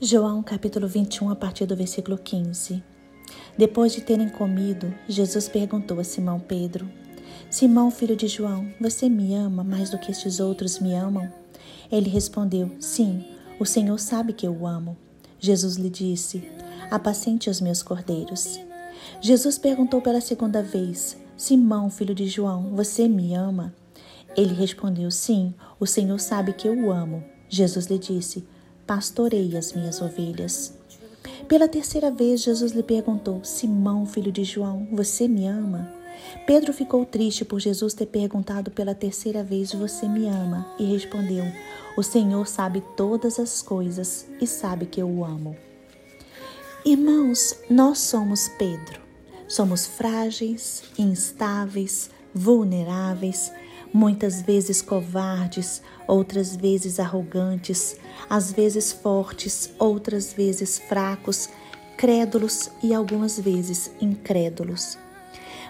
João capítulo 21, a partir do versículo 15. Depois de terem comido, Jesus perguntou a Simão Pedro: Simão, filho de João, você me ama mais do que estes outros me amam? Ele respondeu: Sim, o Senhor sabe que eu o amo. Jesus lhe disse: Apacente os meus cordeiros. Jesus perguntou pela segunda vez: Simão, filho de João, você me ama? Ele respondeu: Sim, o Senhor sabe que eu o amo. Jesus lhe disse: pastorei as minhas ovelhas. Pela terceira vez, Jesus lhe perguntou: Simão, filho de João, você me ama? Pedro ficou triste por Jesus ter perguntado pela terceira vez: Você me ama? E respondeu: O Senhor sabe todas as coisas e sabe que eu o amo. Irmãos, nós somos Pedro. Somos frágeis, instáveis, vulneráveis, muitas vezes covardes, outras vezes arrogantes, às vezes fortes, outras vezes fracos, crédulos e algumas vezes incrédulos.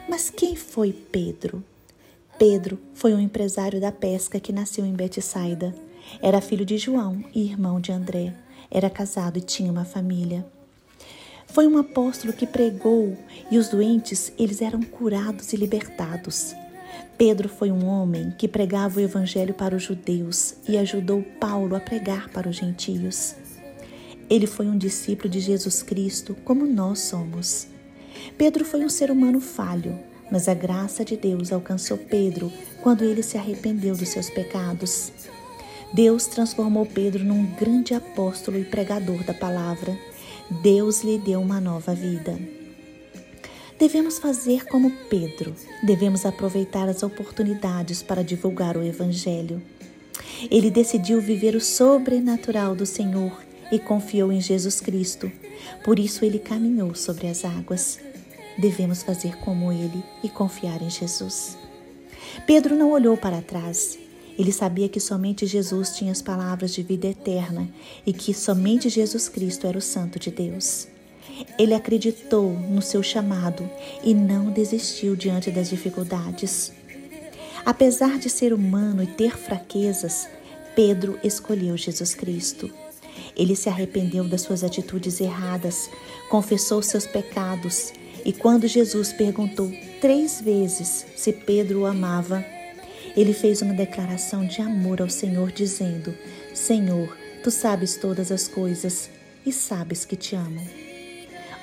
Mas quem foi Pedro? Pedro foi um empresário da pesca que nasceu em Betsaida. Era filho de João e irmão de André. Era casado e tinha uma família. Foi um apóstolo que pregou e os doentes, eles eram curados e libertados. Pedro foi um homem que pregava o evangelho para os judeus e ajudou Paulo a pregar para os gentios. Ele foi um discípulo de Jesus Cristo, como nós somos. Pedro foi um ser humano falho, mas a graça de Deus alcançou Pedro quando ele se arrependeu dos seus pecados. Deus transformou Pedro num grande apóstolo e pregador da palavra. Deus lhe deu uma nova vida. Devemos fazer como Pedro, devemos aproveitar as oportunidades para divulgar o Evangelho. Ele decidiu viver o sobrenatural do Senhor e confiou em Jesus Cristo, por isso ele caminhou sobre as águas. Devemos fazer como ele e confiar em Jesus. Pedro não olhou para trás. Ele sabia que somente Jesus tinha as palavras de vida eterna e que somente Jesus Cristo era o Santo de Deus. Ele acreditou no seu chamado e não desistiu diante das dificuldades. Apesar de ser humano e ter fraquezas, Pedro escolheu Jesus Cristo. Ele se arrependeu das suas atitudes erradas, confessou seus pecados e, quando Jesus perguntou três vezes se Pedro o amava, ele fez uma declaração de amor ao Senhor, dizendo: Senhor, tu sabes todas as coisas e sabes que te amo.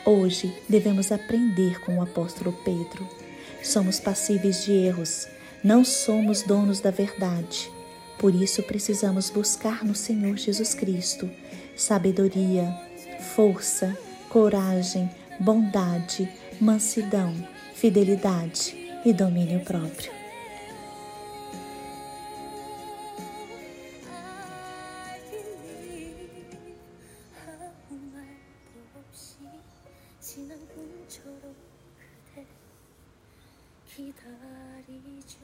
Hoje devemos aprender com o apóstolo Pedro. Somos passíveis de erros, não somos donos da verdade. Por isso precisamos buscar no Senhor Jesus Cristo sabedoria, força, coragem, bondade, mansidão, fidelidade e domínio próprio. 기다리죠